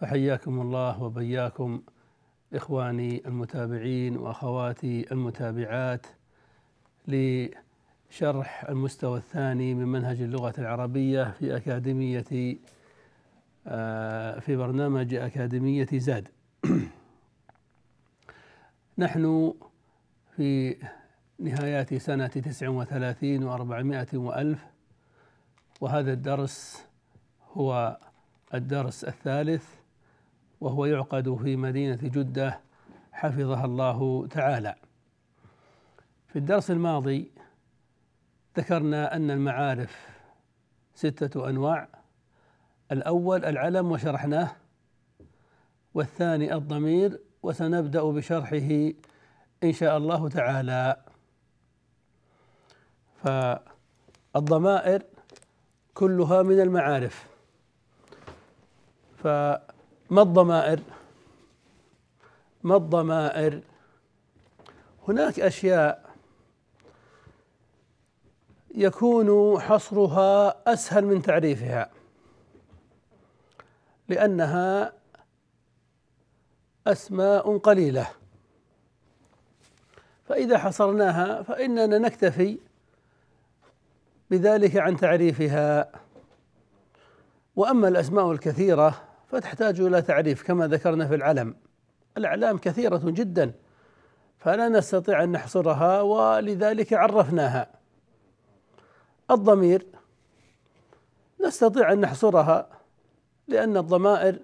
فحياكم الله وبياكم إخواني المتابعين وأخواتي المتابعات لشرح المستوى الثاني من منهج اللغة العربية في أكاديمية آه، في برنامج أكاديمية زاد. نحن في نهايات سنة تسع وثلاثين وأربعمائة وألف وهذا الدرس هو الدرس الثالث وهو يعقد في مدينة جدة حفظها الله تعالى. في الدرس الماضي ذكرنا أن المعارف ستة أنواع. الأول العلم وشرحناه والثاني الضمير وسنبدأ بشرحه إن شاء الله تعالى. فالضمائر كلها من المعارف. فما الضمائر؟ ما الضمائر؟ هناك أشياء يكون حصرها أسهل من تعريفها لأنها أسماء قليلة. فإذا حصرناها فإننا نكتفي بذلك عن تعريفها. وأما الأسماء الكثيرة فتحتاج إلى تعريف كما ذكرنا في العلم. الإعلام كثيرة جدا فلا نستطيع أن نحصرها ولذلك عرفناها. الضمير نستطيع أن نحصرها لأن الضمائر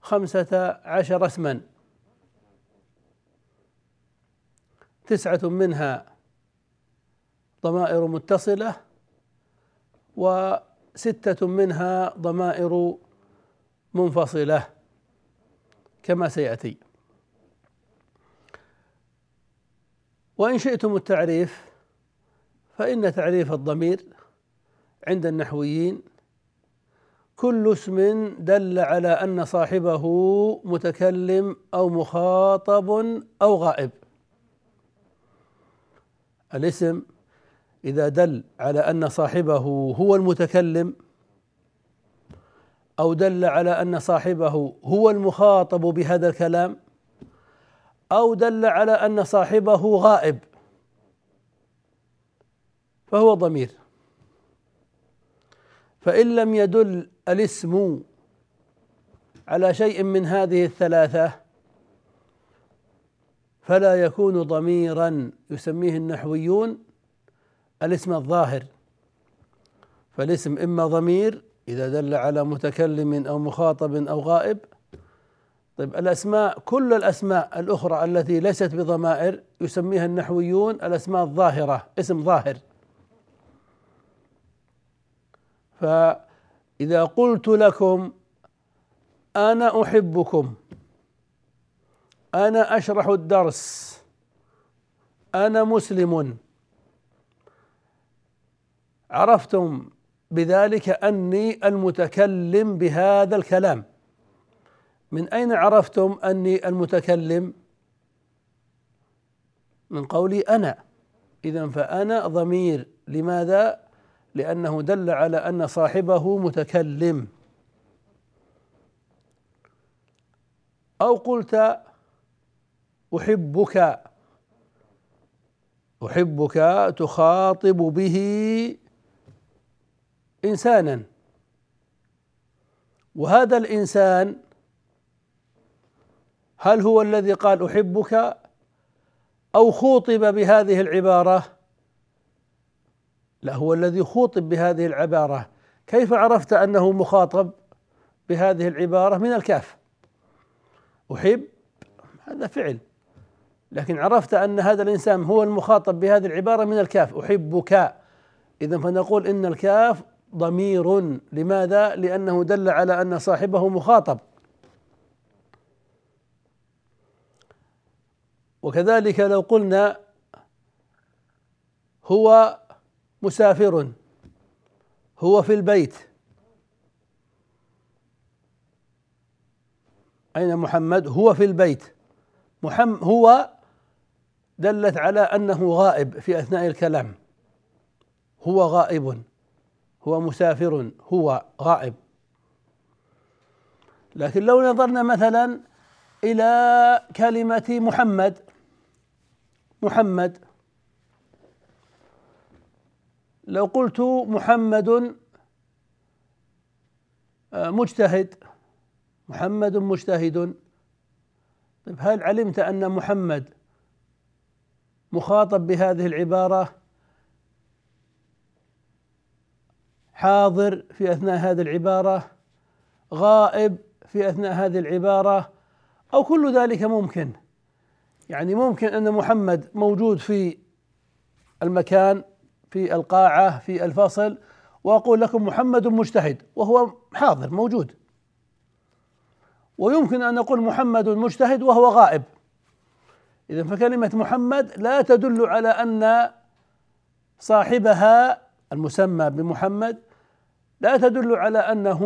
خمسة عشر اسما. تسعة منها ضمائر متصلة وستة منها ضمائر منفصلة كما سيأتي. وإن شئتم التعريف فإن تعريف الضمير عند النحويين كل اسم دل على أن صاحبه متكلم أو مخاطب أو غائب. الاسم إذا دل على أن صاحبه هو المتكلم أو دل على أن صاحبه هو المخاطب بهذا الكلام أو دل على أن صاحبه غائب فهو ضمير. فإن لم يدل الاسم على شيء من هذه الثلاثة فلا يكون ضميرا يسميه النحويون الاسم الظاهر. فالاسم إما ضمير إذا دل على متكلم أو مخاطب أو غائب. طيب الأسماء كل الأسماء الأخرى التي ليست بضمائر يسميها النحويون الأسماء الظاهرة اسم ظاهر. فإذا قلت لكم أنا أحبكم أنا أشرح الدرس أنا مسلم عرفتم بذلك أني المتكلم بهذا الكلام. من أين عرفتم أني المتكلم؟ من قولي أنا. اذا فأنا ضمير. لماذا؟ لأنه دل على أن صاحبه متكلم. أو قلت أحبك. أحبك تخاطب به إنسانا. وهذا الإنسان هل هو الذي قال أحبك أو خوطب بهذه العبارة؟ لا هو الذي خوطب بهذه العبارة. كيف عرفت أنه مخاطب بهذه العبارة؟ من الكاف. أحب؟ هذا فعل. لكن عرفت أن هذا الإنسان هو المخاطب بهذه العبارة من الكاف. أحبك. اذا فنقول إن الكاف ضمير. لماذا؟ لأنه دل على أن صاحبه مخاطب. وكذلك لو قلنا هو مسافر هو في البيت. أين محمد؟ هو في البيت. محمد هو دلت على أنه غائب في أثناء الكلام. هو غائب. هو مسافر هو غائب. لكن لو نظرنا مثلا إلى كلمة محمد محمد لو قلت محمد آه، مجتهد محمد مجتهد. طيب هل علمت أن محمد مخاطب بهذه العبارة؟ حاضر في أثناء هذه العبارة غائب في أثناء هذه العبارة أو كل ذلك ممكن. يعني ممكن أن محمد موجود في المكان في القاعة في الفصل وأقول لكم محمد مجتهد وهو حاضر موجود. ويمكن أن أقول محمد مجتهد وهو غائب. اذا فكلمة محمد لا تدل على أن صاحبها المسمى بمحمد لا تدل على أنه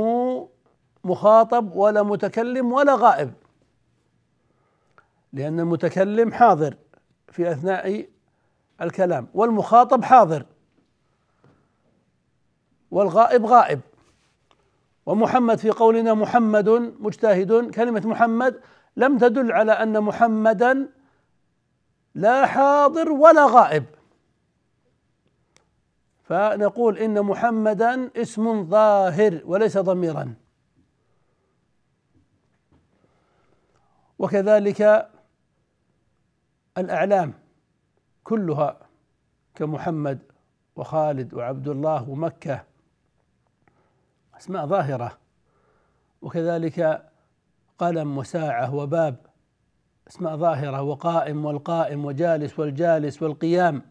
مخاطب ولا متكلم ولا غائب لأن المتكلم حاضر في أثناء الكلام والمخاطب حاضر والغائب غائب. ومحمد في قولنا محمد مجتهد كلمة محمد لم تدل على أن محمدا لا حاضر ولا غائب. فنقول إن محمدا اسم ظاهر وليس ضميرا. وكذلك الأعلام كلها كمحمد وخالد وعبد الله ومكة أسماء ظاهرة. وكذلك قلم وساعة وباب أسماء ظاهرة وقائم والقائم وجالس والجالس والقيام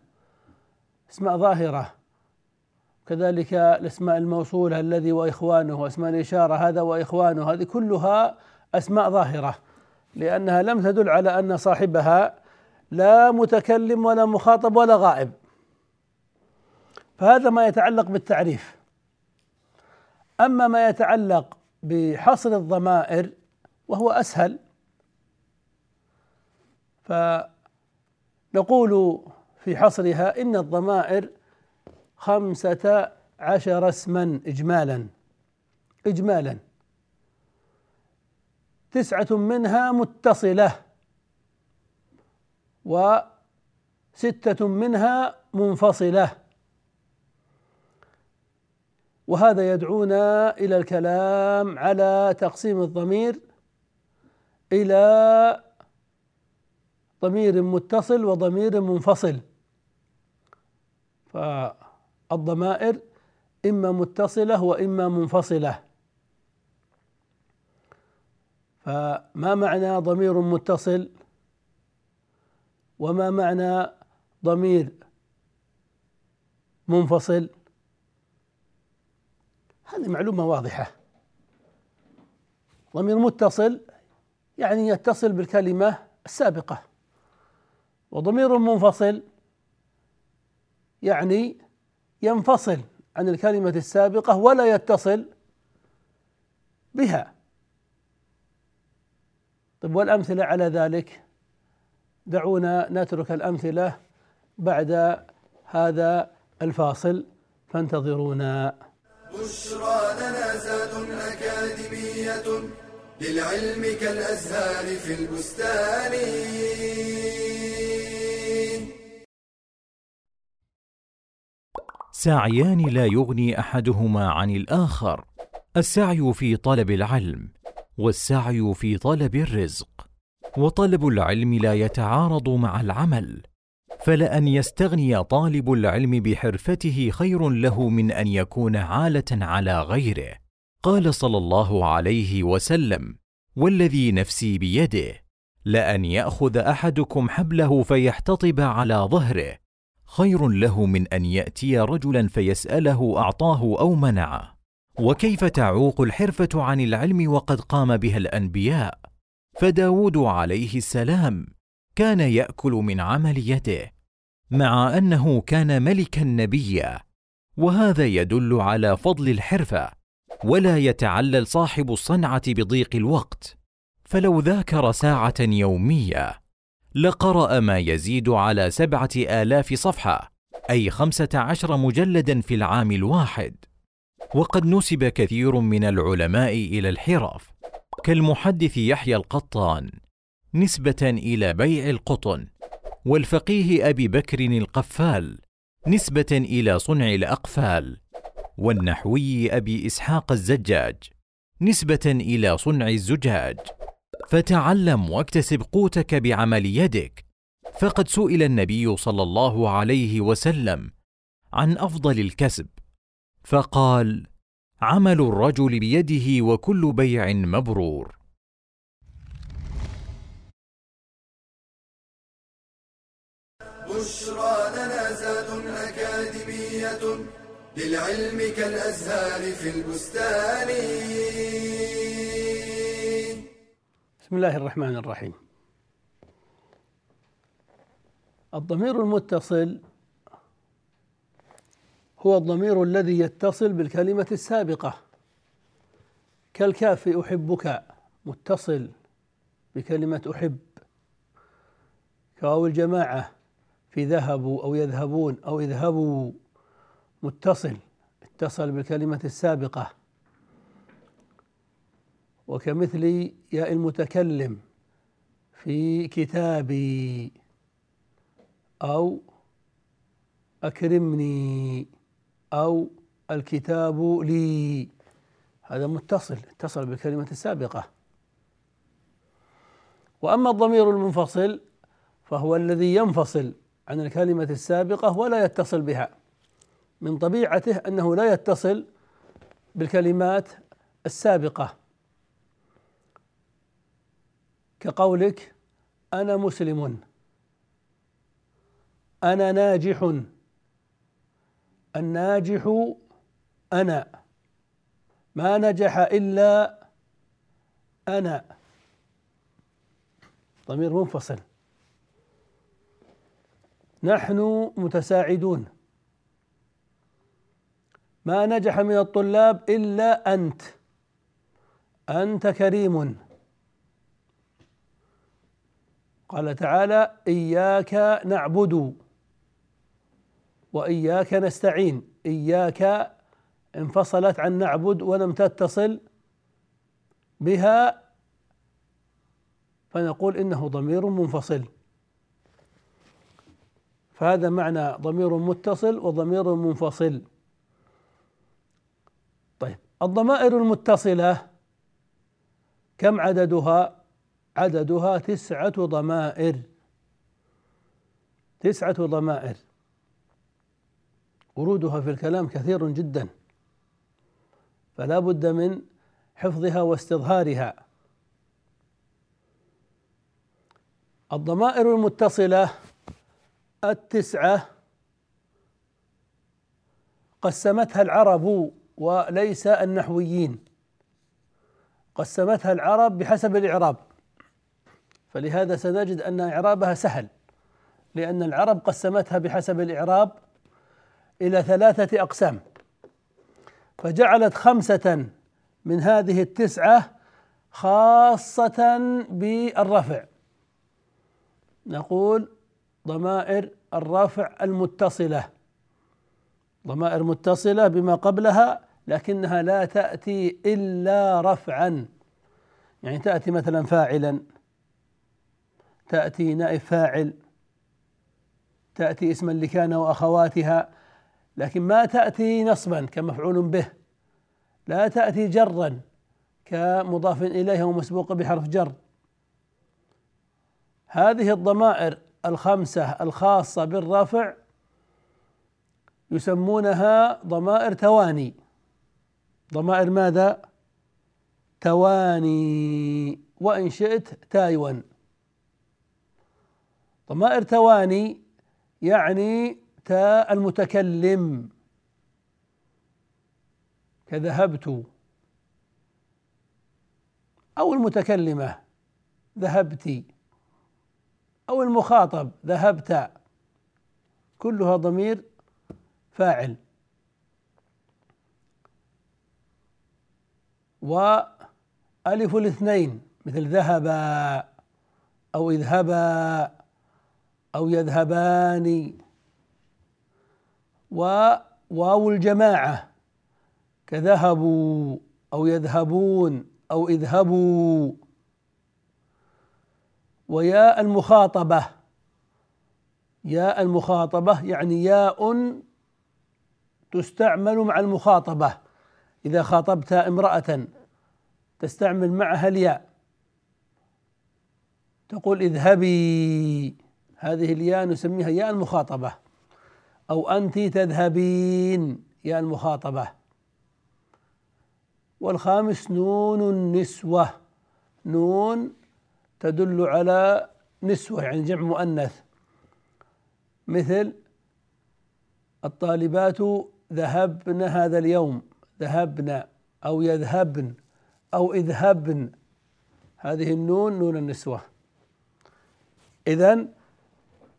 أسماء ظاهرة. كذلك الأسماء الموصولة الذي وإخوانه واسماء الإشارة هذا وإخوانه هذه كلها أسماء ظاهرة لأنها لم تدل على أن صاحبها لا متكلم ولا مخاطب ولا غائب. فهذا ما يتعلق بالتعريف. أما ما يتعلق بحصر الضمائر وهو أسهل فنقول في حصرها إن الضمائر خمسة عشر اسما اجمالا. اجمالا. تسعة منها متصلة. وستة منها منفصلة. وهذا يدعونا إلى الكلام على تقسيم الضمير إلى ضمير متصل وضمير منفصل. فالضمائر إما متصلة وإما منفصلة. فما معنى ضمير متصل؟ وما معنى ضمير منفصل؟ هذه معلومة واضحة. ضمير متصل يعني يتصل بالكلمة السابقة وضمير منفصل يعني ينفصل عن الكلمة السابقة ولا يتصل بها. طيب والأمثلة على ذلك؟ دعونا نترك الأمثلة بعد هذا الفاصل فانتظرونا. بشرى لنا زاد أكاديمية للعلم كالأزهار في البستان. سعيان لا يغني أحدهما عن الآخر. السعي في طلب العلم والسعي في طلب الرزق. وطلب العلم لا يتعارض مع العمل فلان يستغني طالب العلم بحرفته خير له من أن يكون عالة على غيره. قال صلى الله عليه وسلم والذي نفسي بيده لأن يأخذ أحدكم حبله فيحتطب على ظهره. خير له من أن يأتي رجلا فيسأله أعطاه أو منعه. وكيف تعوق الحرفة عن العلم وقد قام بها الأنبياء؟ فداود عليه السلام كان يأكل من عمل يده مع أنه كان ملكا نبيا. وهذا يدل على فضل الحرفة ولا يتعلل صاحب الصنعة بضيق الوقت. فلو ذاكر ساعة يومية لقرأ ما يزيد على سبعة آلاف صفحة أي خمسة عشر مجلدا في العام الواحد. وقد نسب كثير من العلماء إلى الحرف كالمحدث يحيى القطان نسبة إلى بيع القطن والفقيه أبي بكر القفال نسبة إلى صنع الأقفال والنحوي أبي إسحاق الزجاج نسبة إلى صنع الزجاج. فتعلم واكتسب قوتك بعمل يدك. فقد سئل النبي صلى الله عليه وسلم عن أفضل الكسب فقال عمل الرجل بيده وكل بيع مبرور. بشرى لنا زاد أكاديمية للعلم كالأزهار في البستان. بسم الله الرحمن الرحيم. الضمير المتصل هو الضمير الذي يتصل بالكلمة السابقة. كالكاف أحبك متصل بكلمة أحب. كواو الجماعة في ذهبوا أو يذهبون أو اذهبوا متصل اتصل بالكلمة السابقة. وكمثل ياء المتكلم في كتابي أو أكرمني أو الكتاب لي. هذا متصل اتصل بالكلمة السابقة وأما الضمير المنفصل فهو الذي ينفصل عن الكلمة السابقة ولا يتصل بها من طبيعته أنه لا يتصل بالكلمات السابقة. كقولك أنا مسلم. أنا ناجح. الناجح أنا. ما نجح إلا أنا. ضمير منفصل. نحن متساعدون. ما نجح من الطلاب إلا أنت. أنت كريم. قال تعالى إياك نعبد وإياك نستعين. إياك انفصلت عن نعبد ولم تتصل بها فنقول إنه ضمير منفصل. فهذا معنى ضمير متصل وضمير منفصل. طيب الضمائر المتصلة كم عددها؟ عددها تسعة ضمائر. تسعة ضمائر. ورودها في الكلام كثير جدا. فلا بد من حفظها واستظهارها. الضمائر المتصلة التسعة قسمتها العرب وليس النحويين. قسمتها العرب بحسب الإعراب. فلهذا سنجد أن إعرابها سهل لأن العرب قسمتها بحسب الإعراب إلى ثلاثة أقسام. فجعلت خمسة من هذه التسعة خاصة بالرفع. نقول ضمائر الرفع المتصلة. ضمائر متصلة بما قبلها لكنها لا تأتي إلا رفعا. يعني تأتي مثلا فاعلا. تأتي نائب فاعل تأتي اسما لكان وأخواتها لكن ما تأتي نصبا كمفعول به لا تأتي جرا كمضاف إليه ومسبوق بحرف جر. هذه الضمائر الخمسة الخاصة بالرفع يسمونها ضمائر تواني. ضمائر ماذا؟ تواني. وإن شئت تايوان ضمائر تواني يعني تاء المتكلم. كذهبت. أو المتكلمة ذهبت. أو المخاطب ذهبت. كلها ضمير فاعل. وألف الاثنين مثل ذهبا أو اذهبا أو يذهبان. وواو الجماعة. كذهبوا أو يذهبون أو اذهبوا. وياء المخاطبة. ياء المخاطبة يعني ياء تستعمل مع المخاطبة. إذا خاطبت امرأة تستعمل معها الياء. تقول اذهبي. هذه الياء نسميها ياء المخاطبة. أو أنت تذهبين ياء المخاطبة. والخامس نون النسوة. نون تدل على نسوة يعني جمع مؤنث. مثل الطالبات ذهبن هذا اليوم. ذهبن أو يذهبن أو اذهبن. هذه النون نون النسوة. إذا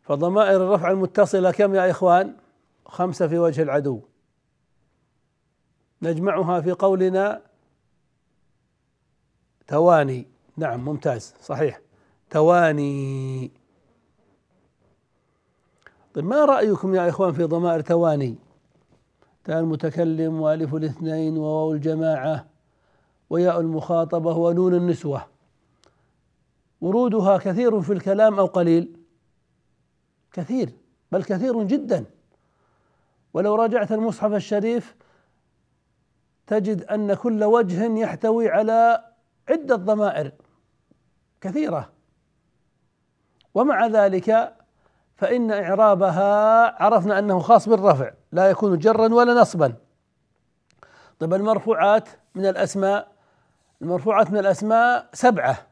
فضمائر الرفع المتصلة كم يا إخوان؟ خمسة في وجه العدو. نجمعها في قولنا تواني. نعم ممتاز صحيح. تواني. طيب ما رأيكم يا إخوان في ضمائر تواني؟ تاء المتكلم وألف الاثنين وواو الجماعة وياء المخاطبة ونون النسوة. ورودها كثير في الكلام أو قليل. كثير بل كثير جدا. ولو راجعت المصحف الشريف تجد أن كل وجه يحتوي على عدة ضمائر كثيرة. ومع ذلك فإن إعرابها عرفنا أنه خاص بالرفع لا يكون جرا ولا نصبا. طيب المرفوعات من الأسماء المرفوعات من الأسماء سبعة.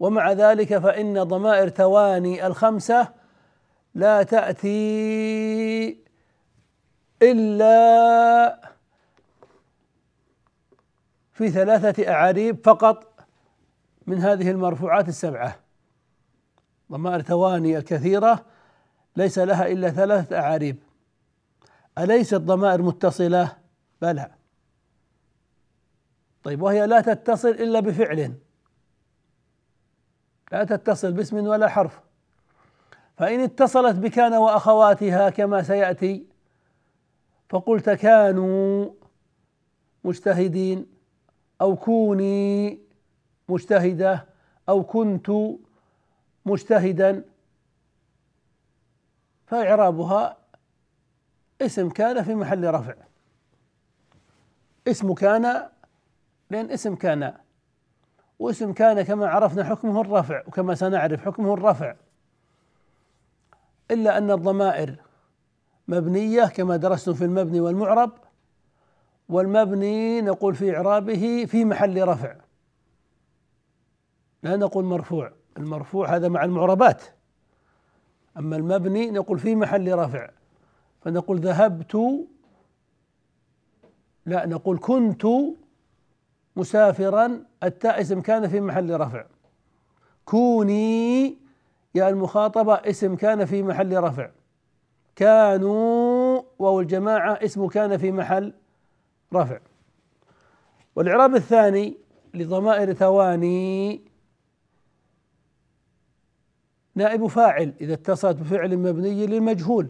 ومع ذلك فإن ضمائر تواني الخمسة لا تأتي إلا في ثلاثة أعاريب فقط من هذه المرفوعات السبعة. ضمائر تواني الكثيرة ليس لها إلا ثلاثة أعاريب. أليست ضمائر متصلة؟ بلى. طيب وهي لا تتصل إلا بفعل. لا تتصل باسم ولا حرف. فإن اتصلت بكان وأخواتها كما سيأتي فقلت كانوا مجتهدين أو كوني مجتهدة أو كنت مجتهدا. فإعرابها اسم كان في محل رفع. اسم كان لأن اسم كان واسم كان كما عرفنا حكمه الرفع وكما سنعرف حكمه الرفع. إلا أن الضمائر مبنية كما درستم في المبني والمعرب والمبني نقول في إعرابه في محل رفع. لا نقول مرفوع المرفوع هذا مع المعربات. أما المبني نقول في محل رفع. فنقول ذهبت لا نقول كنت مسافرا التاء اسم كان في محل رفع. كوني يا المخاطبة اسم كان في محل رفع. كانوا واو الجماعة اسم كان في محل رفع. والإعراب الثاني لضمائر ثواني نائب فاعل إذا اتصلت بفعل مبني للمجهول.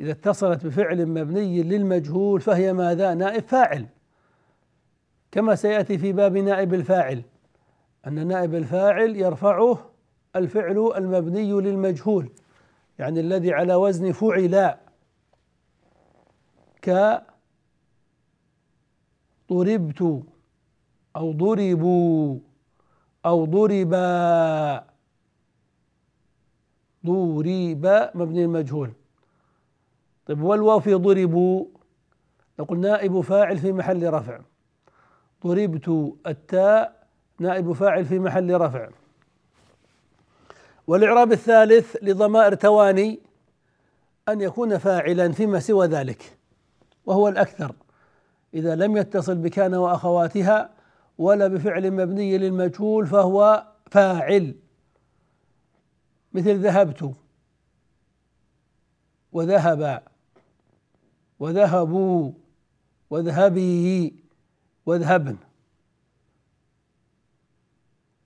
إذا اتصلت بفعل مبني للمجهول فهي ماذا؟ نائب فاعل. كما سيأتي في باب نائب الفاعل. أن نائب الفاعل يرفعه الفعل المبني للمجهول يعني الذي على وزن فعل ك ضربت أو ضربوا أو ضربا ضرب مبني المجهول طيب والواو في ضربوا؟ نقول نائب فاعل في محل رفع. ضربت التاء نائب فاعل في محل رفع. والإعراب الثالث لضمائر تواني أن يكون فاعلا فيما سوى ذلك وهو الأكثر. إذا لم يتصل بكان وأخواتها ولا بفعل مبني للمجهول فهو فاعل. مثل ذهبت. وذهب. وذهبوا. واذهبي واذهبن.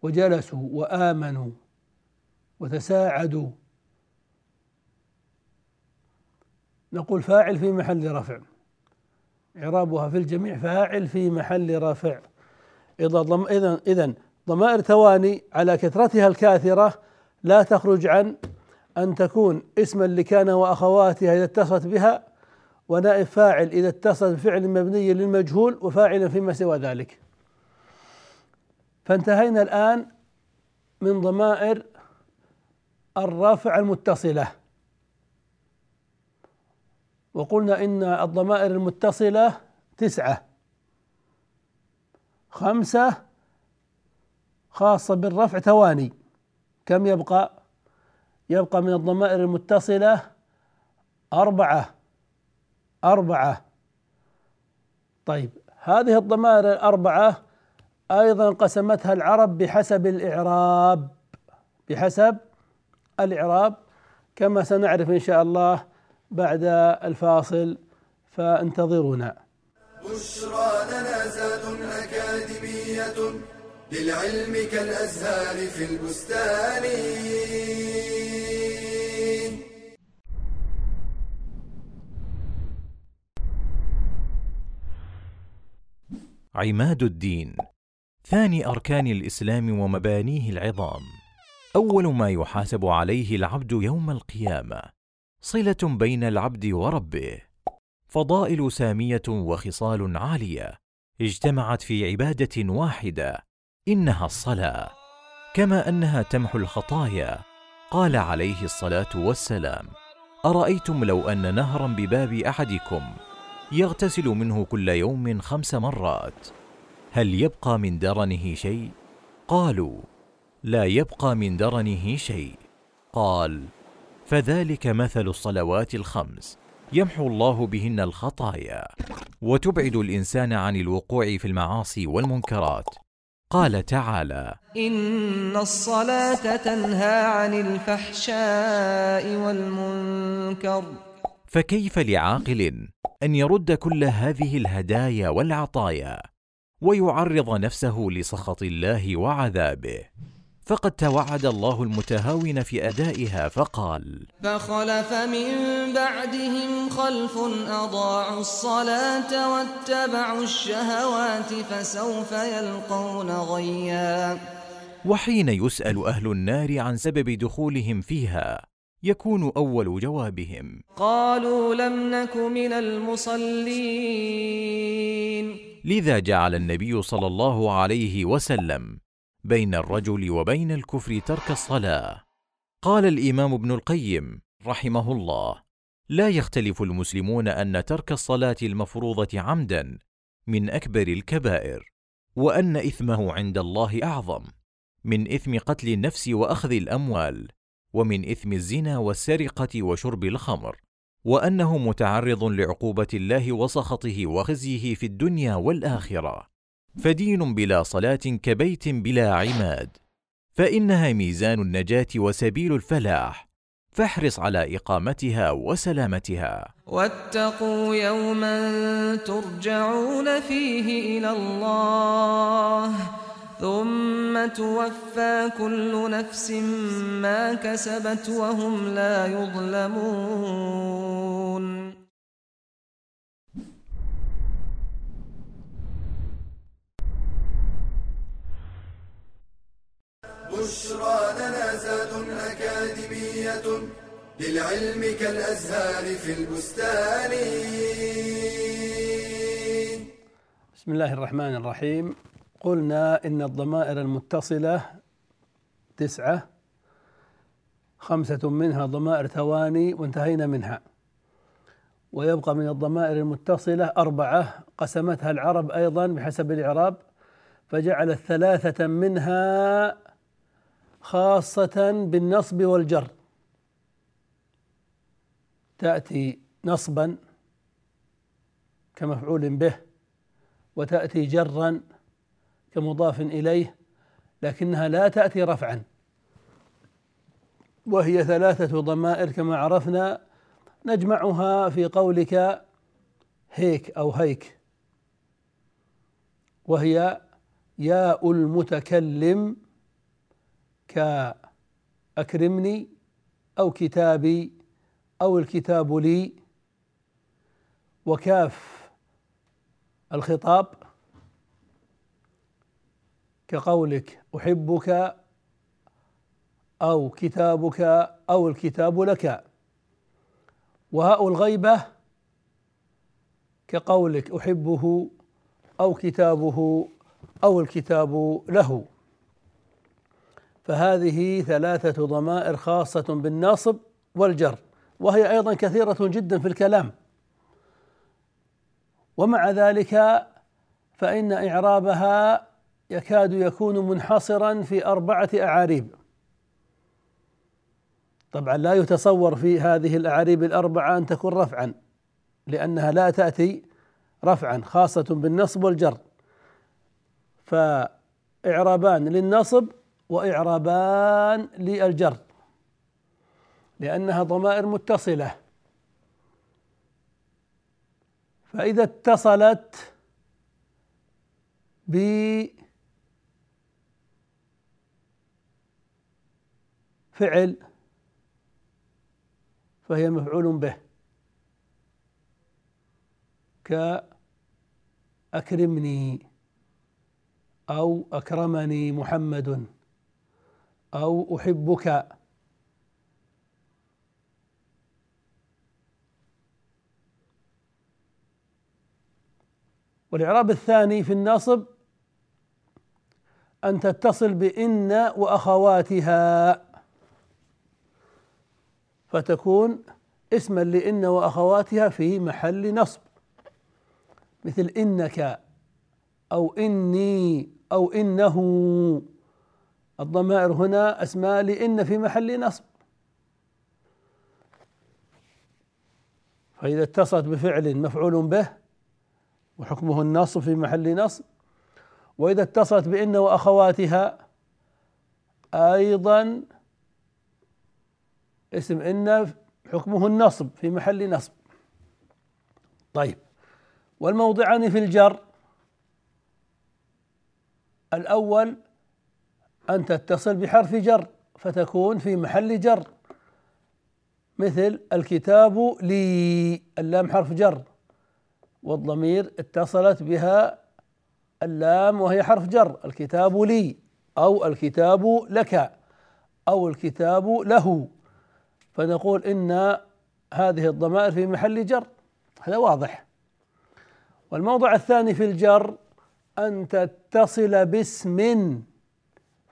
وجلسوا وآمنوا وتساعدوا. نقول فاعل في محل رفع. إعرابها في الجميع فاعل في محل رفع. إذا ضم إذا إذا ضمائر تواني على كثرتها الكاثرة لا تخرج عن أن تكون اسما لكان وأخواتها إذا اتصلت بها ونائب فاعل إذا اتصل بفعل مبني للمجهول وفاعلا فيما سوى ذلك. فانتهينا الآن من ضمائر الرفع المتصلة. وقلنا إن الضمائر المتصلة تسعة. خمسة خاصة بالرفع تواني كم يبقى؟ يبقى من الضمائر المتصلة أربعة. أربعة. طيب هذه الضمائر الأربعة أيضا قسمتها العرب بحسب الإعراب بحسب الإعراب كما سنعرف إن شاء الله بعد الفاصل فانتظرونا. بشرى لنا زاد أكاديمية للعلم كالأزهار في البستان. عماد الدين. ثاني أركان الإسلام ومبانيه العظام. أول ما يحاسب عليه العبد يوم القيامة. صلة بين العبد وربه. فضائل سامية وخصال عالية. اجتمعت في عبادة واحدة. إنها الصلاة. كما أنها تمحو الخطايا. قال عليه الصلاة والسلام أرأيتم لو أن نهرا بباب أحدكم يغتسل منه كل يوم خمس مرات. هل يبقى من درنه شيء؟ قالوا لا يبقى من درنه شيء. قال فذلك مثل الصلوات الخمس يمحو الله بهن الخطايا. وتبعد الإنسان عن الوقوع في المعاصي والمنكرات. قال تعالى إن الصلاة تنهى عن الفحشاء والمنكر. فكيف لعاقل أن يرد كل هذه الهدايا والعطايا ويعرض نفسه لسخط الله وعذابه؟ فقد توعد الله المتهاون في أدائها فقال فخلف من بعدهم خلف أضاعوا الصلاة واتبعوا الشهوات فسوف يلقون غيا. وحين يسأل أهل النار عن سبب دخولهم فيها يكون أول جوابهم. قالوا لم نك من المصلين. لذا جعل النبي صلى الله عليه وسلم بين الرجل وبين الكفر ترك الصلاة. قال الإمام ابن القيم رحمه الله لا يختلف المسلمون أن ترك الصلاة المفروضة عمدا من أكبر الكبائر وأن إثمه عند الله أعظم من إثم قتل النفس وأخذ الأموال. ومن إثم الزنا والسرقة وشرب الخمر وأنه متعرض لعقوبة الله وسخطه وخزيه في الدنيا والآخرة. فدين بلا صلاة كبيت بلا عماد. فإنها ميزان النجاة وسبيل الفلاح. فاحرص على إقامتها وسلامتها. واتقوا يوما ترجعون فيه إلى الله. ثم توفى كل نفس ما كسبت وهم لا يظلمون. بشرى لنا زاد أكاديمية للعلم كالأزهار في البستان. بسم الله الرحمن الرحيم. قلنا إن الضمائر المتصلة تسعة خمسة منها ضمائر ثواني وانتهينا منها. ويبقى من الضمائر المتصلة أربعة قسمتها العرب أيضا بحسب الإعراب فجعلت ثلاثة منها خاصة بالنصب والجر. تأتي نصبا كمفعول به وتأتي جرا كمضاف إليه لكنها لا تأتي رفعا. وهي ثلاثة ضمائر كما عرفنا نجمعها في قولك هيك أو هيك. وهي ياء المتكلم كأكرمني أو كتابي أو الكتاب لي. وكاف الخطاب كقولك أحبك أو كتابك أو الكتاب لك. وهاء الغيبة كقولك أحبه أو كتابه أو الكتاب له. فهذه ثلاثة ضمائر خاصة بالناصب والجر وهي أيضا كثيرة جدا في الكلام. ومع ذلك فإن إعرابها يكاد يكون منحصرا في أربعة أعاريب. طبعا لا يتصور في هذه الأعاريب الأربعة أن تكون رفعا لأنها لا تأتي رفعا خاصة بالنصب والجر. فإعرابان للنصب وإعرابان للجر لأنها ضمائر متصلة. فإذا اتصلت بفعل فهي مفعول به. كأكرمني أو أكرمني محمد أو أحبك. والإعراب الثاني في النصب أن تتصل بإن وأخواتها. فتكون اسما لإن وأخواتها في محل نصب. مثل إنك أو إني أو إنه. الضمائر هنا أسماء لإن في محل نصب. فإذا اتصلت بفعل مفعول به وحكمه النصب في محل نصب. وإذا اتصلت بإن وأخواتها أيضا اسم إن حكمه النصب في محل نصب. طيب والموضعان في الجر. الأول أن تتصل بحرف جر فتكون في محل جر. مثل الكتاب لي اللام حرف جر والضمير اتصلت بها اللام وهي حرف جر. الكتاب لي أو الكتاب لك أو الكتاب له. فنقول إن هذه الضمائر في محل جر هذا واضح. والموضع الثاني في الجر أن تتصل باسم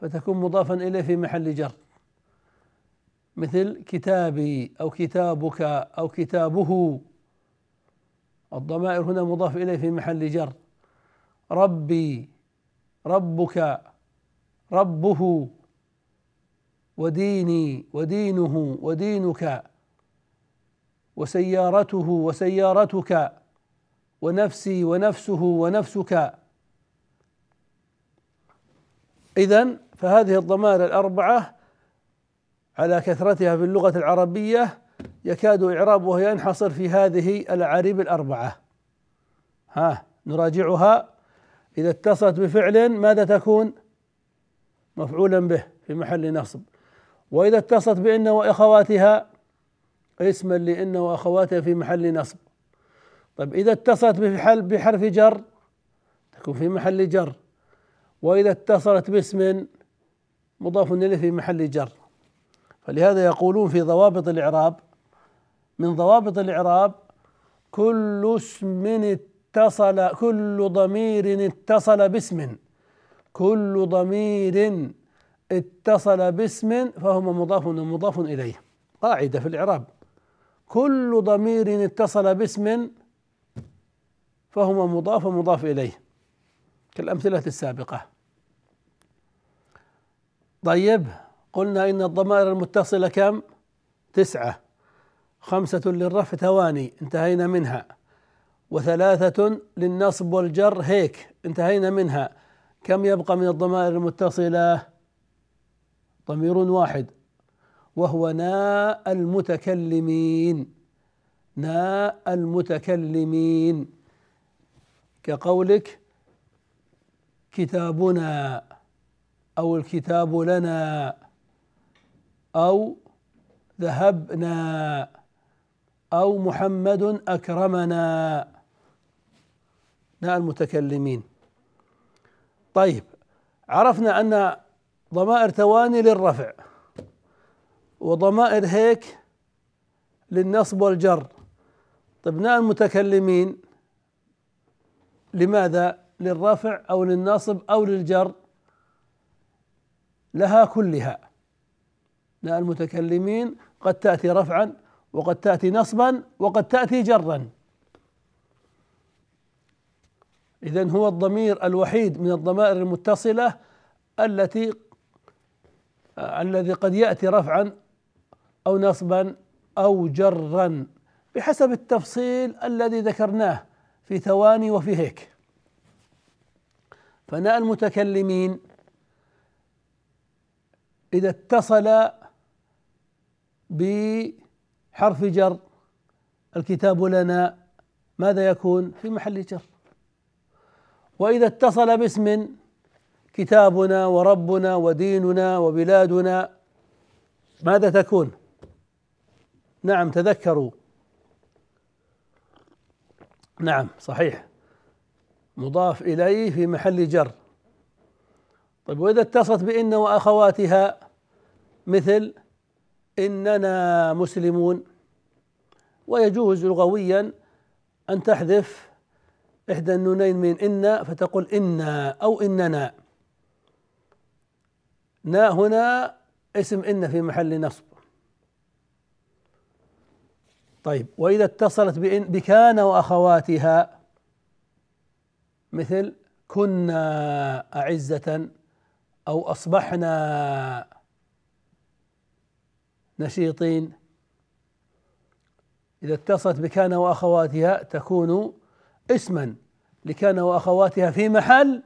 فتكون مضافا إليه في محل جر. مثل كتابي أو كتابك أو كتابه. الضمائر هنا مضاف إليه في محل جر. ربي ربك ربه. وديني ودينه ودينك وسيارته وسيارتك ونفسي ونفسه ونفسك. إذا فهذه الضمائر الأربعة على كثرتها في اللغة العربية يكاد إعرابها ينحصر في هذه الأعاريب الأربعة. ها نراجعها. إذا اتصلت بفعل ماذا تكون؟ مفعولا به في محل نصب. وإذا اتصلت بإن وأخواتها اسما لإن وأخواتها في محل نصب. طيب إذا اتصلت بحرف جر تكون في محل جر. وإذا اتصلت باسم مضاف إليه في محل جر. فلهذا يقولون في ضوابط الإعراب من ضوابط الإعراب كل اسم اتصل كل ضمير اتصل باسم. كل ضمير اتصل باسم فهو مضاف ومضاف إليه. قاعدة في الإعراب. كل ضمير اتصل باسم فهو مضاف ومضاف إليه. كالأمثلة السابقة. طيب قلنا إن الضمائر المتصلة كم؟ تسعة. خمسة للرفع ثواني انتهينا منها. وثلاثة للنصب والجر هيك انتهينا منها. كم يبقى من الضمائر المتصلة؟ ضمير واحد وهو ناء المتكلمين ناء المتكلمين. كقولك كتابنا أو الكتاب لنا أو ذهبنا أو محمد أكرمنا. ناء المتكلمين. طيب عرفنا أن ضمائر ثواني للرفع وضمائر هيك للنصب والجر. طيب ناء المتكلمين لماذا؟ للرفع أو للنصب أو للجر؟ لها كلها. ناء المتكلمين قد تأتي رفعا وقد تأتي نصبا وقد تأتي جرا. اذا هو الضمير الوحيد من الضمائر المتصلة التي الذي قد يأتي رفعا أو نصبا أو جرا بحسب التفصيل الذي ذكرناه في ثواني وفي هيك. فناء المتكلمين إذا اتصل بحرف جر الكتاب لنا ماذا يكون؟ في محل جر. وإذا اتصل باسم كتابنا وربنا وديننا وبلادنا. ماذا تكون؟ نعم تذكروا. نعم صحيح. مضاف إليه في محل جر. طيب وإذا اتصلت بإن وأخواتها مثل إننا مسلمون ويجوز لغويا أن تحذف إحدى النونين من إن فتقول إنا أو إننا. نا هنا اسم إن في محل نصب. طيب وإذا اتصلت بإن بكان وأخواتها مثل كنا أعزة أو أصبحنا نشيطين. إذا اتصلت بكان وأخواتها تكون اسما لكان وأخواتها في محل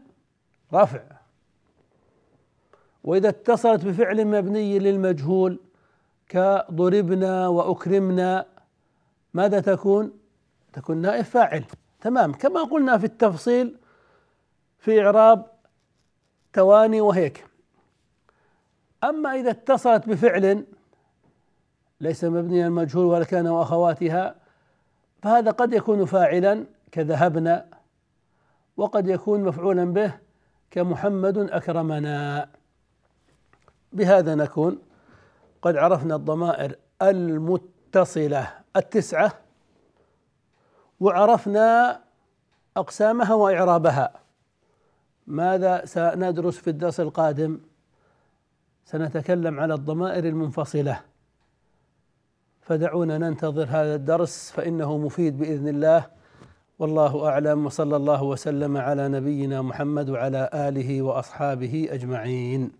رفع. وإذا اتصلت بفعل مبني للمجهول كضربنا وأكرمنا ماذا تكون؟ تكون نائب فاعل. تمام. كما قلنا في التفصيل في إعراب تواني وهيك. أما إذا اتصلت بفعل ليس مبنيا المجهول ولا كان وأخواتها فهذا قد يكون فاعلا كذهبنا وقد يكون مفعولا به كمحمد أكرمنا. بهذا نكون قد عرفنا الضمائر المتصلة التسعة وعرفنا أقسامها وإعرابها. ماذا سندرس في الدرس القادم؟ سنتكلم على الضمائر المنفصلة. فدعونا ننتظر هذا الدرس فإنه مفيد بإذن الله. والله أعلم وصلى الله وسلم على نبينا محمد وعلى آله وأصحابه أجمعين.